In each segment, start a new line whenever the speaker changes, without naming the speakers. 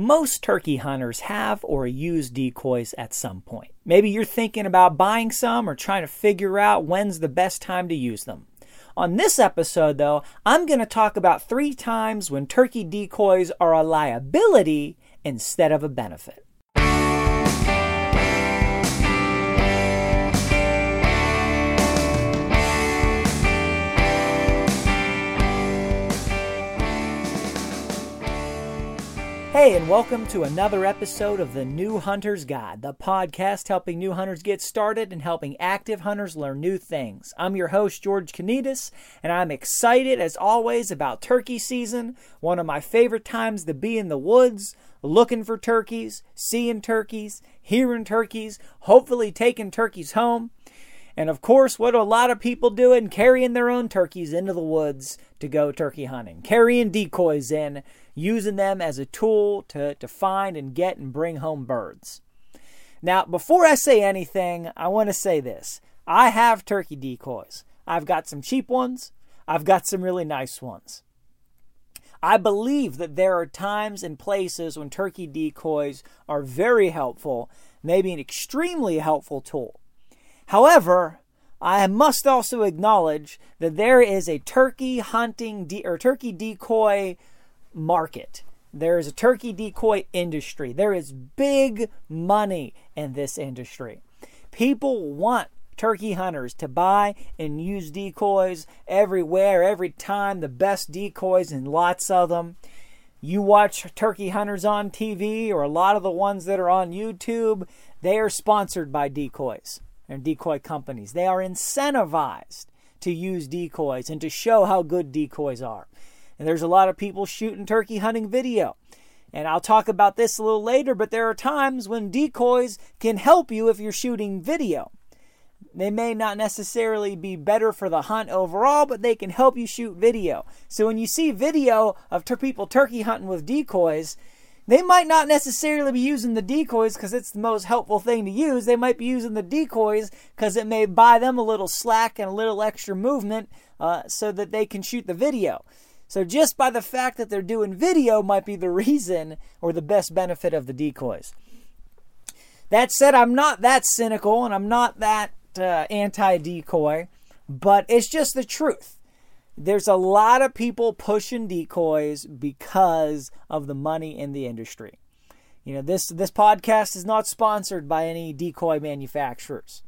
Most turkey hunters have or use decoys at some point. Maybe you're thinking about buying some or trying to figure out when's the best time to use them. On this episode, though, I'm going to talk about three times when turkey decoys are a liability instead of a benefit. Hey, and welcome to another episode of the New Hunter's Guide, the podcast helping new hunters get started and helping active hunters learn new things. I'm your host, George Konetes, and I'm excited as always about turkey season, one of my favorite times to be in the woods, looking for turkeys, seeing turkeys, hearing turkeys, hopefully taking turkeys home. And of course, what a lot of people do doing, carrying their own turkeys into the woods to go turkey hunting, carrying decoys in using them as a tool to, to find and get and bring home birds. Now, before I say anything, I want to say this. I have turkey decoys. I've got some cheap ones, I've got some really nice ones. I believe that there are times and places when turkey decoys are very helpful, maybe an extremely helpful tool. However, I must also acknowledge that there is a turkey hunting de- or turkey decoy market. There is a turkey decoy industry. There is big money in this industry. People want turkey hunters to buy and use decoys everywhere, every time, the best decoys and lots of them. You watch turkey hunters on TV or a lot of the ones that are on YouTube, they are sponsored by decoys and decoy companies. They are incentivized to use decoys and to show how good decoys are. And there's a lot of people shooting turkey hunting video. And I'll talk about this a little later, but there are times when decoys can help you if you're shooting video. They may not necessarily be better for the hunt overall, but they can help you shoot video. So when you see video of ter- people turkey hunting with decoys, they might not necessarily be using the decoys because it's the most helpful thing to use. They might be using the decoys because it may buy them a little slack and a little extra movement uh, so that they can shoot the video. So just by the fact that they're doing video might be the reason or the best benefit of the decoys. That said, I'm not that cynical and I'm not that uh, anti decoy, but it's just the truth. There's a lot of people pushing decoys because of the money in the industry. You know, this this podcast is not sponsored by any decoy manufacturers.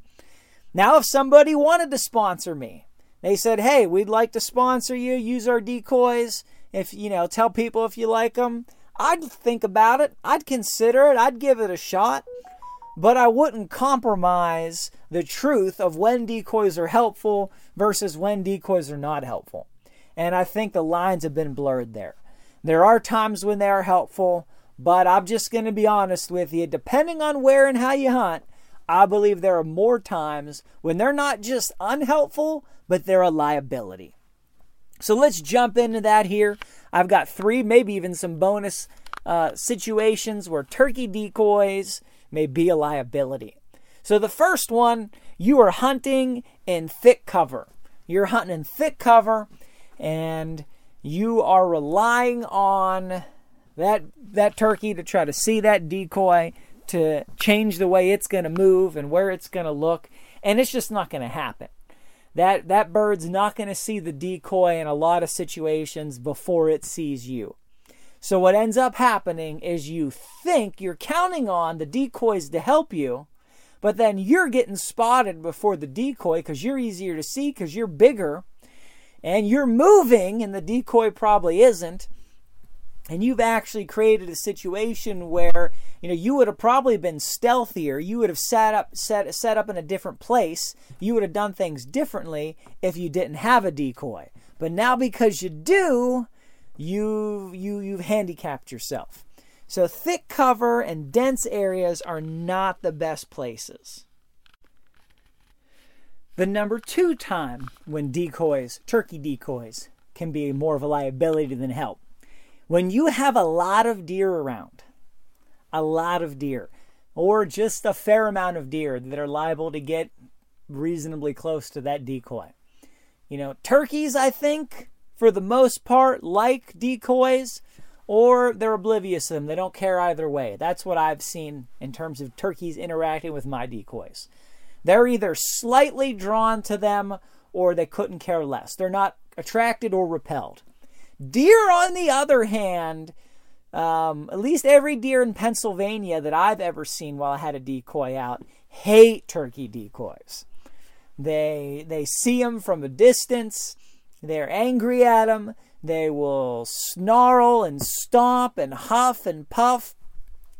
Now, if somebody wanted to sponsor me, they said, "Hey, we'd like to sponsor you. Use our decoys. If you know, tell people if you like them." I'd think about it. I'd consider it. I'd give it a shot. But I wouldn't compromise the truth of when decoys are helpful versus when decoys are not helpful. And I think the lines have been blurred there. There are times when they are helpful, but I'm just going to be honest with you. Depending on where and how you hunt, I believe there are more times when they're not just unhelpful, but they're a liability. So let's jump into that here. I've got three, maybe even some bonus uh, situations where turkey decoys may be a liability. So the first one, you are hunting in thick cover. You're hunting in thick cover, and you are relying on that that turkey to try to see that decoy to change the way it's going to move and where it's going to look, and it's just not going to happen that that bird's not going to see the decoy in a lot of situations before it sees you. So what ends up happening is you think you're counting on the decoys to help you, but then you're getting spotted before the decoy because you're easier to see because you're bigger and you're moving and the decoy probably isn't. And you've actually created a situation where you know you would have probably been stealthier. You would have sat up set, set up in a different place. You would have done things differently if you didn't have a decoy. But now because you do you you you've handicapped yourself. So thick cover and dense areas are not the best places. The number two time when decoys turkey decoys can be more of a liability than help. When you have a lot of deer around, a lot of deer, or just a fair amount of deer that are liable to get reasonably close to that decoy. You know, turkeys, I think, for the most part, like decoys, or they're oblivious to them. They don't care either way. That's what I've seen in terms of turkeys interacting with my decoys. They're either slightly drawn to them or they couldn't care less. They're not attracted or repelled. Deer, on the other hand, um, at least every deer in Pennsylvania that I've ever seen while I had a decoy out hate turkey decoys. They they see them from a distance. They're angry at them. They will snarl and stomp and huff and puff.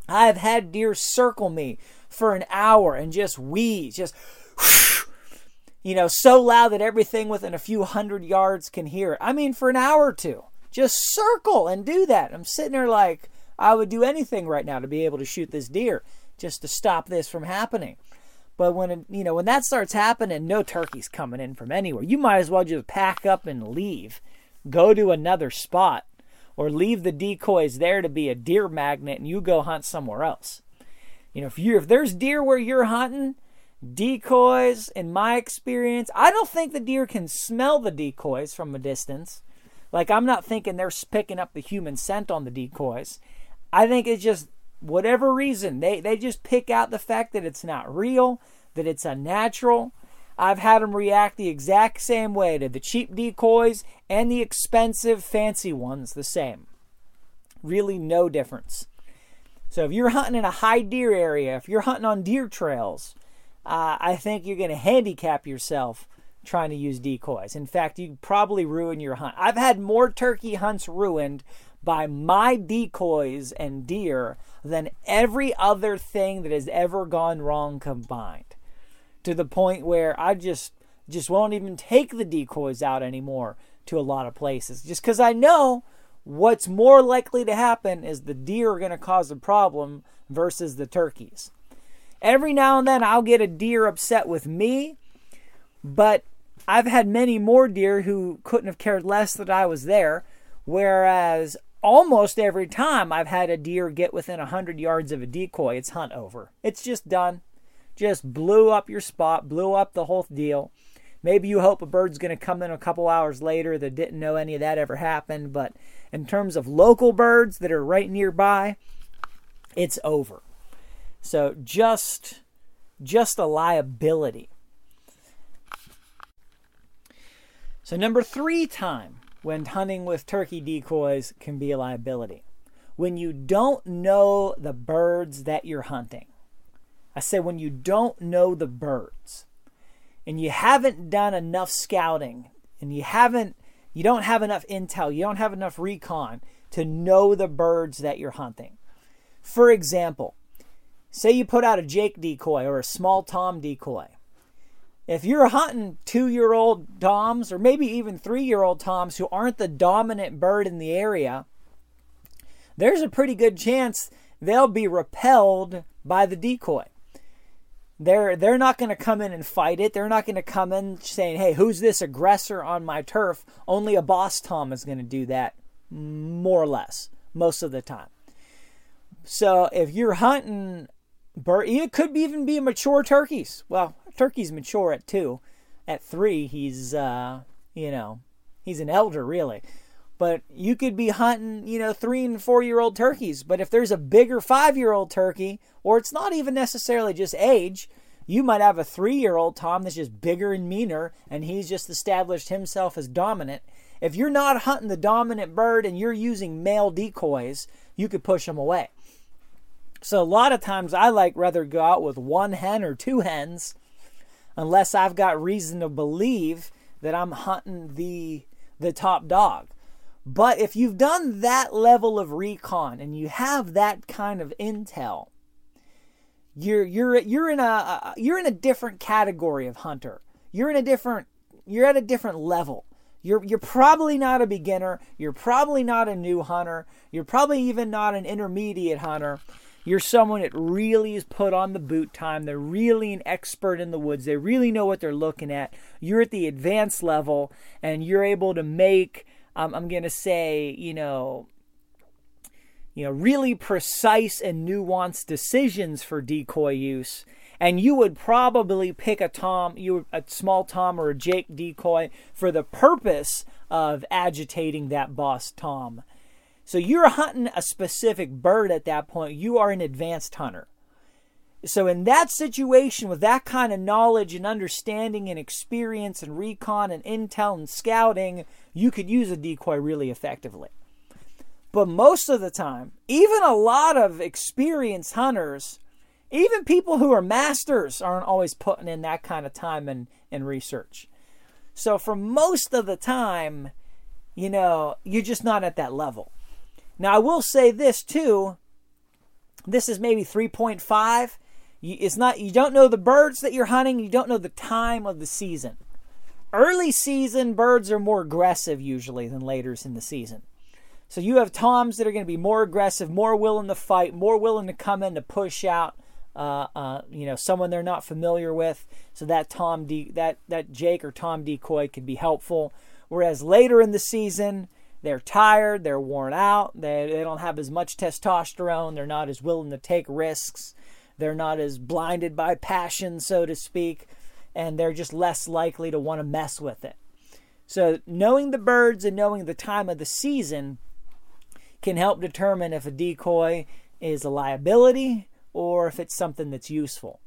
I've had deer circle me for an hour and just wheeze, just you know, so loud that everything within a few hundred yards can hear it. I mean, for an hour or two. Just circle and do that. I'm sitting there like, I would do anything right now to be able to shoot this deer just to stop this from happening. But when it, you know when that starts happening, no turkeys coming in from anywhere. You might as well just pack up and leave, go to another spot, or leave the decoys there to be a deer magnet, and you go hunt somewhere else. You know if you if there's deer where you're hunting, decoys. In my experience, I don't think the deer can smell the decoys from a distance. Like I'm not thinking they're picking up the human scent on the decoys. I think it's just whatever reason they they just pick out the fact that it's not real, that it's unnatural. I've had them react the exact same way to the cheap decoys and the expensive fancy ones the same. Really no difference. So if you're hunting in a high deer area, if you're hunting on deer trails, uh, I think you're going to handicap yourself trying to use decoys. In fact, you probably ruin your hunt. I've had more turkey hunts ruined by my decoys and deer than every other thing that has ever gone wrong combined. To the point where I just just won't even take the decoys out anymore to a lot of places just cuz I know what's more likely to happen is the deer are going to cause a problem versus the turkeys. Every now and then I'll get a deer upset with me, but I've had many more deer who couldn't have cared less that I was there, whereas almost every time I've had a deer get within 100 yards of a decoy, it's hunt over. It's just done. Just blew up your spot, blew up the whole deal. Maybe you hope a bird's going to come in a couple hours later that didn't know any of that ever happened, but in terms of local birds that are right nearby, it's over. So just just a liability. So, number three time when hunting with turkey decoys can be a liability. When you don't know the birds that you're hunting. I say when you don't know the birds and you haven't done enough scouting and you haven't you don't have enough intel, you don't have enough recon to know the birds that you're hunting. For example, say you put out a Jake decoy or a small Tom decoy if you're hunting two year old toms or maybe even three year old toms who aren't the dominant bird in the area, there's a pretty good chance they'll be repelled by the decoy. They're they're not going to come in and fight it. They're not going to come in saying, "Hey, who's this aggressor on my turf?" Only a boss tom is going to do that, more or less, most of the time. So if you're hunting bird, it could even be mature turkeys. Well, Turkey's mature at two. At three, he's uh, you know, he's an elder really. But you could be hunting, you know, three and four year old turkeys. But if there's a bigger five year old turkey, or it's not even necessarily just age, you might have a three year old Tom that's just bigger and meaner, and he's just established himself as dominant. If you're not hunting the dominant bird and you're using male decoys, you could push them away. So a lot of times I like rather go out with one hen or two hens unless I've got reason to believe that I'm hunting the the top dog. But if you've done that level of recon and you have that kind of intel, you're you're you're in a you're in a different category of hunter. You're in a different you're at a different level. You're you're probably not a beginner, you're probably not a new hunter, you're probably even not an intermediate hunter. You're someone that really is put on the boot time. They're really an expert in the woods. They really know what they're looking at. You're at the advanced level and you're able to make um, I'm going to say, you know, you know, really precise and nuanced decisions for decoy use. And you would probably pick a tom, you a small tom or a Jake decoy for the purpose of agitating that boss tom. So you're hunting a specific bird at that point. You are an advanced hunter. So in that situation with that kind of knowledge and understanding and experience and recon and intel and scouting, you could use a decoy really effectively. But most of the time, even a lot of experienced hunters, even people who are masters, aren't always putting in that kind of time and, and research. So for most of the time, you know, you're just not at that level. Now, I will say this too. This is maybe 3.5. It's not you don't know the birds that you're hunting, you don't know the time of the season. Early season birds are more aggressive usually than later in the season. So you have toms that are going to be more aggressive, more willing to fight, more willing to come in to push out, uh, uh, you know, someone they're not familiar with. So that tom de- that that Jake or tom decoy could be helpful. Whereas later in the season, they're tired, they're worn out, they, they don't have as much testosterone, they're not as willing to take risks, they're not as blinded by passion, so to speak, and they're just less likely to want to mess with it. So knowing the birds and knowing the time of the season can help determine if a decoy is a liability or if it's something that's useful.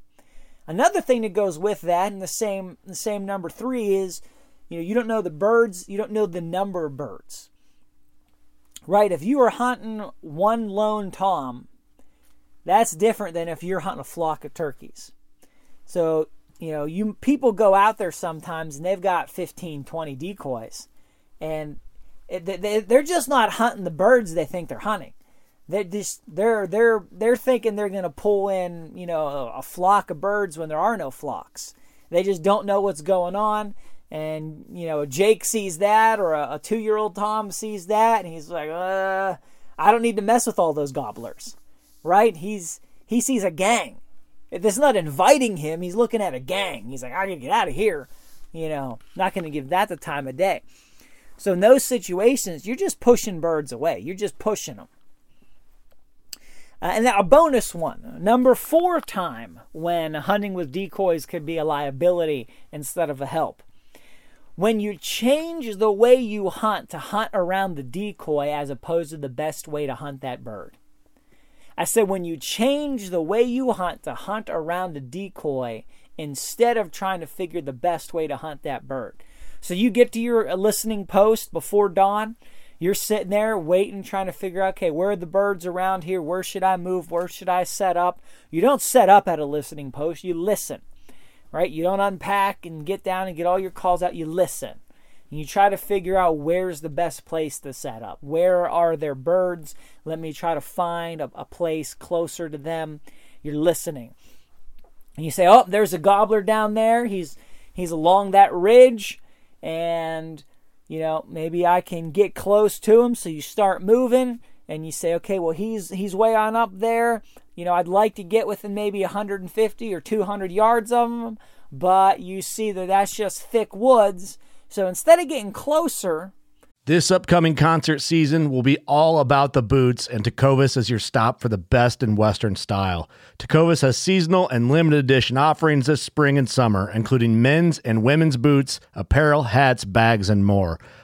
Another thing that goes with that, and the same the same number three, is you know you don't know the birds, you don't know the number of birds. Right? If you are hunting one lone tom, that's different than if you're hunting a flock of turkeys. So you know you people go out there sometimes and they've got 15 20 decoys and they're just not hunting the birds they think they're hunting. They just they're they're they're thinking they're going to pull in you know a, a flock of birds when there are no flocks. They just don't know what's going on. And you know Jake sees that, or a, a two-year-old Tom sees that, and he's like, uh, "I don't need to mess with all those gobblers." Right? He's he sees a gang. If it's not inviting him. He's looking at a gang. He's like, "I gotta get out of here." You know, not to give that the time of day. So in those situations, you're just pushing birds away. You're just pushing them. Uh, and a bonus one, number four time when hunting with decoys could be a liability instead of a help. When you change the way you hunt to hunt around the decoy as opposed to the best way to hunt that bird. I said when you change the way you hunt to hunt around the decoy instead of trying to figure the best way to hunt that bird. So you get to your uh, listening post before dawn. You're sitting there waiting, trying to figure out, okay, where are the birds around here? Where should I move? Where should I set up? You don't set up at a listening post, you listen, right? You don't unpack and get down and get all your calls out. You listen. And you try to figure out where's the best place to set up. Where are their birds? Let me try to find a, a place closer to them. You're listening. And you say, oh, there's a gobbler down there. He's he's along that ridge and you know maybe I can get close to him. So you start moving and you say, okay, well he's he's way on up there. You know, I'd like to get within maybe 150 or 200 yards of him, but you see that that's just thick woods. So instead of getting closer,
this upcoming concert season will be all about the boots, and Tecovas is your stop for the best in Western style. Tecovas has seasonal and limited edition offerings this spring and summer, including men's and women's boots, apparel, hats, bags, and more.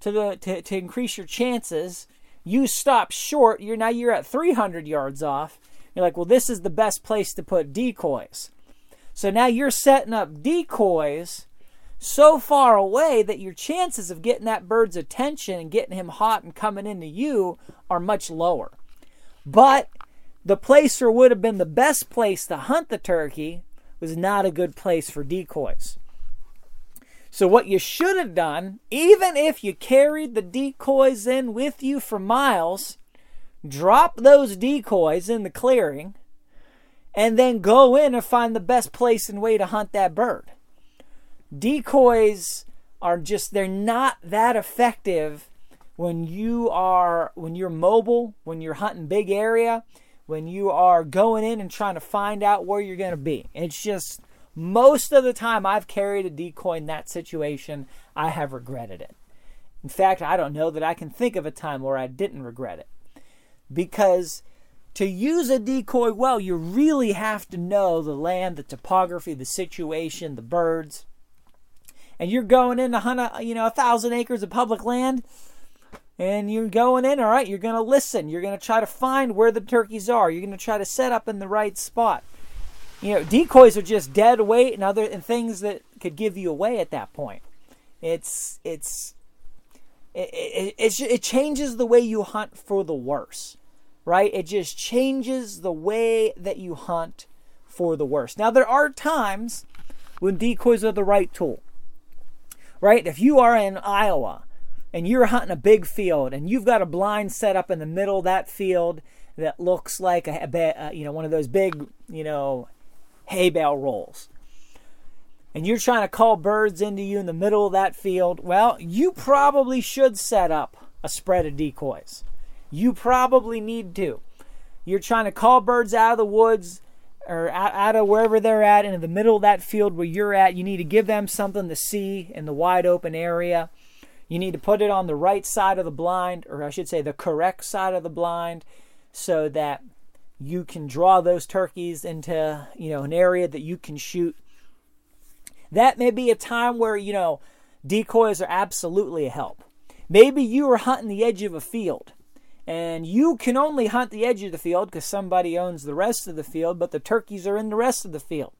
to the to, to increase your chances. You stop short. You're now you're at 300 yards off. You're like, well, this is the best place to put decoys. So now you're setting up decoys so far away that your chances of getting that bird's attention and getting him hot and coming into you are much lower. But the place where would have been the best place to hunt the turkey was not a good place for decoys. So, what you should have done, even if you carried the decoys in with you for miles, drop those decoys in the clearing and then go in and find the best place and way to hunt that bird. Decoys are just, they're not that effective when you are when you're mobile when you're hunting big area when you are going in and trying to find out where you're going to be it's just most of the time I've carried a decoy in that situation, I have regretted it. In fact, I don't know that I can think of a time where I didn't regret it. Because to use a decoy well, you really have to know the land, the topography, the situation, the birds. And you're going in to hunt a, you know, a thousand acres of public land, and you're going in, all right, you're going to listen. You're going to try to find where the turkeys are. You're going to try to set up in the right spot you know, decoys are just dead weight and other and things that could give you away at that point. It's it's it, it, it, it changes the way you hunt for the worse, right? It just changes the way that you hunt for the worse. Now there are times when decoys are the right tool, right? If you are in Iowa and you're hunting a big field and you've got a blind set up in the middle of that field that looks like a, a uh, you know one of those big you know hay bale rolls and you're trying to call birds into you in the middle of that field, well, you probably should set up a spread of decoys. You probably need to. You're trying to call birds out of the woods or out, of wherever they're at into the middle of that field where you're at. You need to give them something to see in the wide open area. You need to put it on the right side of the blind, or I should say the correct side of the blind, so that you can draw those turkeys into you know an area that you can shoot. That may be a time where you know decoys are absolutely a help. Maybe you are hunting the edge of a field and you can only hunt the edge of the field because somebody owns the rest of the field but the turkeys are in the rest of the field.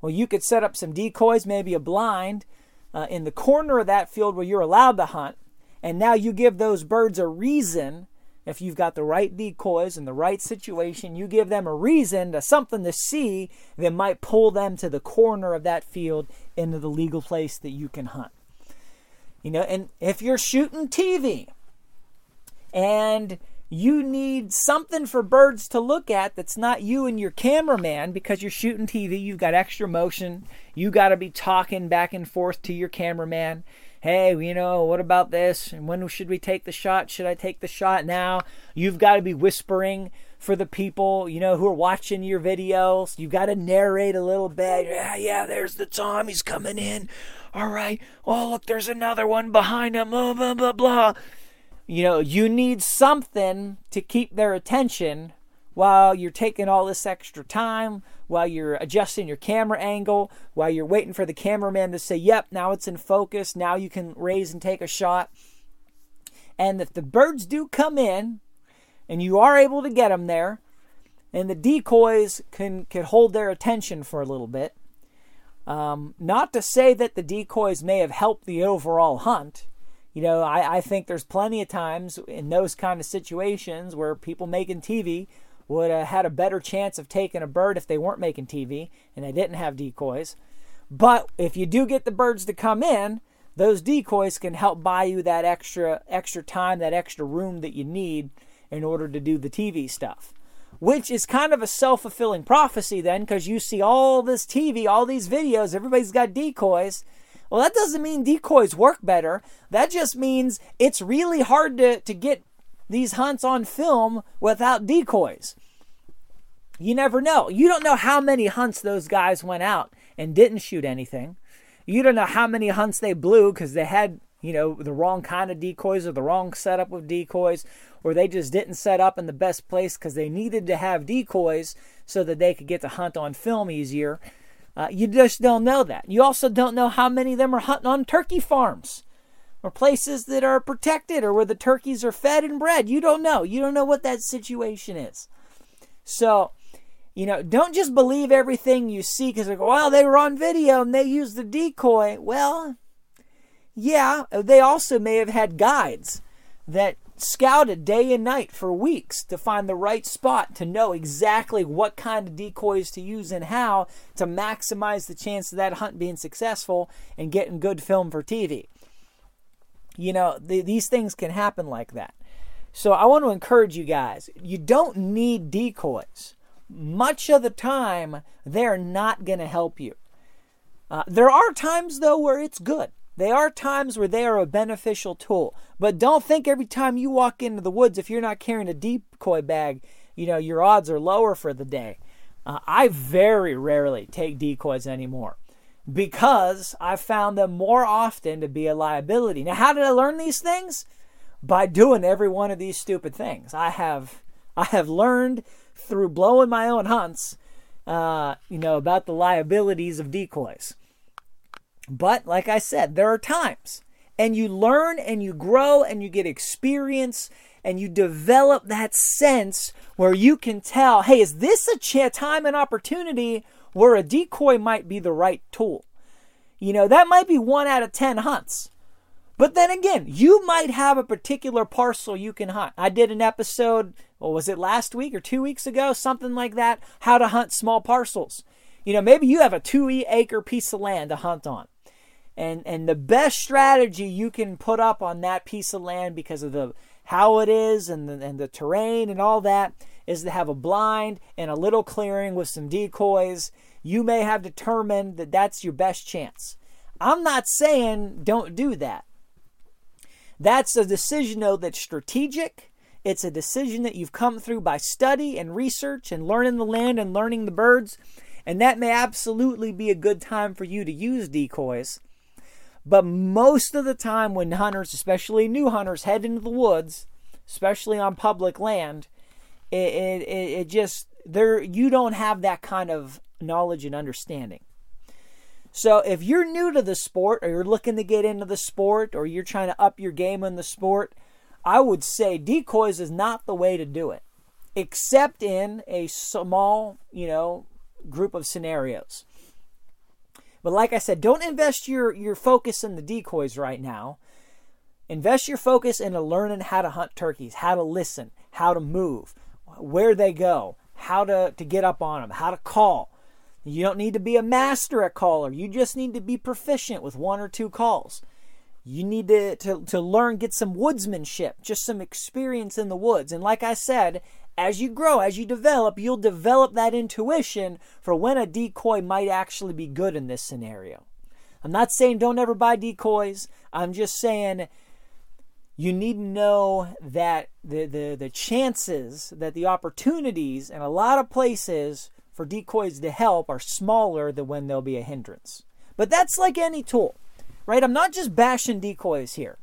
Well you could set up some decoys maybe a blind uh, in the corner of that field where you're allowed to hunt and now you give those birds a reason if you've got the right decoys in the right situation, you give them a reason to something to see that might pull them to the corner of that field into the legal place that you can hunt. You know, and if you're shooting TV and you need something for birds to look at that's not you and your cameraman because you're shooting TV, you've got extra motion, you got to be talking back and forth to your cameraman hey, you know, what about this? And when should we take the shot? Should I take the shot now? You've got to be whispering for the people, you know, who are watching your videos. You've got to narrate a little bit. Yeah, yeah, there's the Tom. He's coming in. All right. Oh, look, there's another one behind him. Blah, blah, blah, blah. You know, you need something to keep their attention while you're taking all this extra time, while you're adjusting your camera angle, while you're waiting for the cameraman to say, yep, now it's in focus, now you can raise and take a shot. And if the birds do come in and you are able to get them there, and the decoys can can hold their attention for a little bit. Um, not to say that the decoys may have helped the overall hunt. You know, I, I think there's plenty of times in those kind of situations where people making TV would have had a better chance of taking a bird if they weren't making TV and they didn't have decoys. But if you do get the birds to come in, those decoys can help buy you that extra extra time, that extra room that you need in order to do the TV stuff. Which is kind of a self-fulfilling prophecy then because you see all this TV, all these videos, everybody's got decoys. Well, that doesn't mean decoys work better. That just means it's really hard to, to get these hunts on film without decoys. You never know. You don't know how many hunts those guys went out and didn't shoot anything. You don't know how many hunts they blew because they had, you know, the wrong kind of decoys or the wrong setup of decoys, or they just didn't set up in the best place because they needed to have decoys so that they could get to hunt on film easier. Uh, you just don't know that. You also don't know how many of them are hunting on turkey farms or places that are protected or where the turkeys are fed and bred. You don't know. You don't know what that situation is. So, you know, don't just believe everything you see because, like, well, they were on video and they used the decoy. Well, yeah, they also may have had guides that scouted day and night for weeks to find the right spot to know exactly what kind of decoys to use and how to maximize the chance of that hunt being successful and getting good film for TV. You know, the, these things can happen like that. So I want to encourage you guys you don't need decoys much of the time, they're not going to help you. Uh, there are times, though, where it's good. There are times where they are a beneficial tool. But don't think every time you walk into the woods, if you're not carrying a decoy bag, you know, your odds are lower for the day. Uh, I very rarely take decoys anymore because I found them more often to be a liability. Now, how did I learn these things? By doing every one of these stupid things. I have I have learned through blowing my own hunts, uh, you know, about the liabilities of decoys. But like I said, there are times, and you learn and you grow and you get experience and you develop that sense where you can tell, hey, is this a ch- time and opportunity where a decoy might be the right tool? You know, that might be one out of 10 hunts. But then again, you might have a particular parcel you can hunt. I did an episode, what was it last week or two weeks ago? Something like that. How to hunt small parcels. You know, maybe you have a two acre piece of land to hunt on. And, and the best strategy you can put up on that piece of land because of the how it is and the, and the terrain and all that is to have a blind and a little clearing with some decoys. You may have determined that that's your best chance. I'm not saying don't do that. That's a decision, though, that's strategic. It's a decision that you've come through by study and research and learning the land and learning the birds. And that may absolutely be a good time for you to use decoys. But most of the time, when hunters, especially new hunters, head into the woods, especially on public land, it, it, it just there you don't have that kind of knowledge and understanding. So if you're new to the sport or you're looking to get into the sport or you're trying to up your game in the sport, I would say decoys is not the way to do it, except in a small, you know, group of scenarios. But like I said, don't invest your, your focus in the decoys right now. Invest your focus into learning how to hunt turkeys, how to listen, how to move, where they go, how to, to get up on them, how to call. You don't need to be a master at caller. You just need to be proficient with one or two calls. You need to, to, to learn, get some woodsmanship, just some experience in the woods. And like I said, as you grow, as you develop, you'll develop that intuition for when a decoy might actually be good in this scenario. I'm not saying don't ever buy decoys. I'm just saying you need to know that the, the, the chances, that the opportunities in a lot of places for decoys to help are smaller than when they'll be a hindrance. But that's like any tool, right? I'm not just bashing decoys here.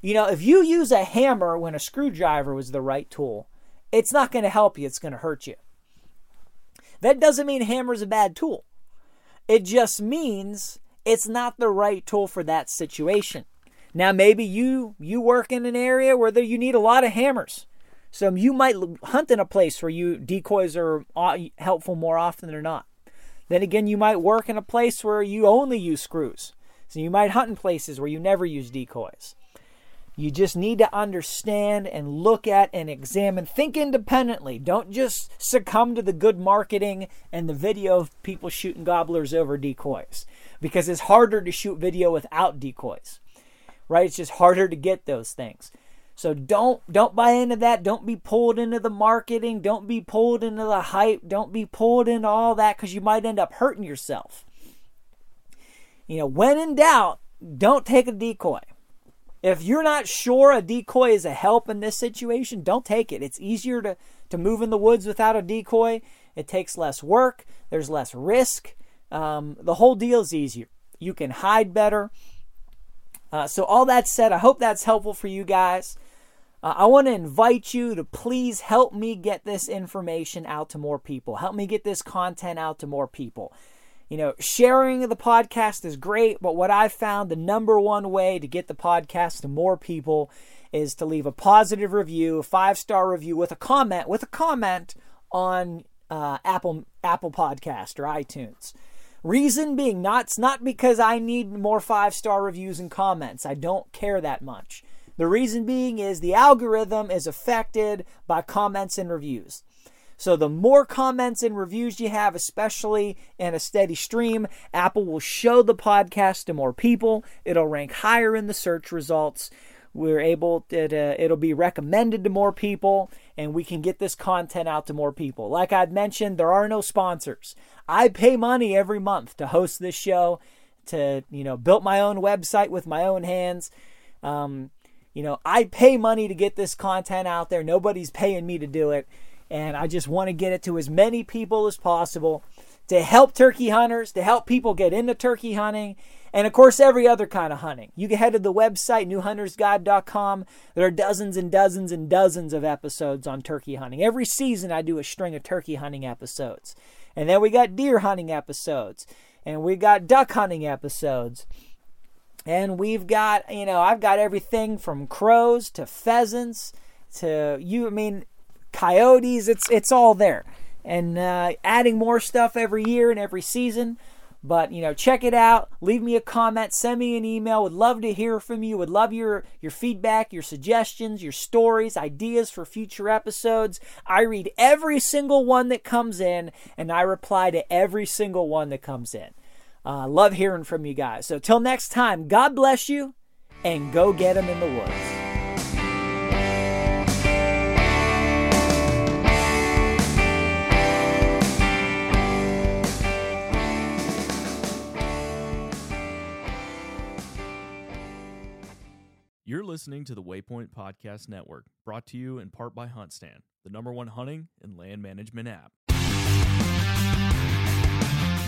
You know, if you use a hammer when a screwdriver was the right tool, it's not going to help you, it's going to hurt you. That doesn't mean hammer's a bad tool. It just means it's not the right tool for that situation. Now maybe you you work in an area where you need a lot of hammers. So you might hunt in a place where you decoys are uh, helpful more often than not. Then again, you might work in a place where you only use screws. So you might hunt in places where you never use decoys. You just need to understand and look at and examine. Think independently. Don't just succumb to the good marketing and the video of people shooting gobblers over decoys because it's harder to shoot video without decoys. Right? It's just harder to get those things. So don't don't buy into that. Don't be pulled into the marketing. Don't be pulled into the hype. Don't be pulled into all that cuz you might end up hurting yourself. You know, when in doubt, don't take a decoy. If you're not sure a decoy is a help in this situation, don't take it. It's easier to, to move in the woods without a decoy. It takes less work, there's less risk. Um, the whole deal is easier. You can hide better. Uh, so, all that said, I hope that's helpful for you guys. Uh, I want to invite you to please help me get this information out to more people. Help me get this content out to more people. You know, sharing the podcast is great, but what I've found the number one way to get the podcast to more people is to leave a positive review, a five star review with a comment, with a comment on uh, Apple Apple Podcast or iTunes. Reason being, not not because I need more five star reviews and comments. I don't care that much. The reason being is the algorithm is affected by comments and reviews. So the more comments and reviews you have, especially in a steady stream, Apple will show the podcast to more people. It'll rank higher in the search results. We're able to, uh, it'll be recommended to more people and we can get this content out to more people. Like I've mentioned, there are no sponsors. I pay money every month to host this show, to, you know, build my own website with my own hands. Um, you know, I pay money to get this content out there. Nobody's paying me to do it and I just want to get it to as many people as possible to help turkey hunters, to help people get into turkey hunting, and of course, every other kind of hunting. You can head to the website, newhuntersguide.com. There are dozens and dozens and dozens of episodes on turkey hunting. Every season, I do a string of turkey hunting episodes. And then we got deer hunting episodes, and we got duck hunting episodes. And we've got, you know, I've got everything from crows to pheasants to you. I mean, coyotes. It's it's all there, and uh, adding more stuff every year and every season. But you know, check it out. Leave me a comment. Send me an email. Would love to hear from you. Would love your your feedback, your suggestions, your stories, ideas for future episodes. I read every single one that comes in, and I reply to every single one that comes in. Uh, love hearing from you guys. So till next time, God bless you, and go get them in the woods.
You're listening to the Waypoint Podcast Network, brought to you in part by HuntStand, the number one hunting and land management app.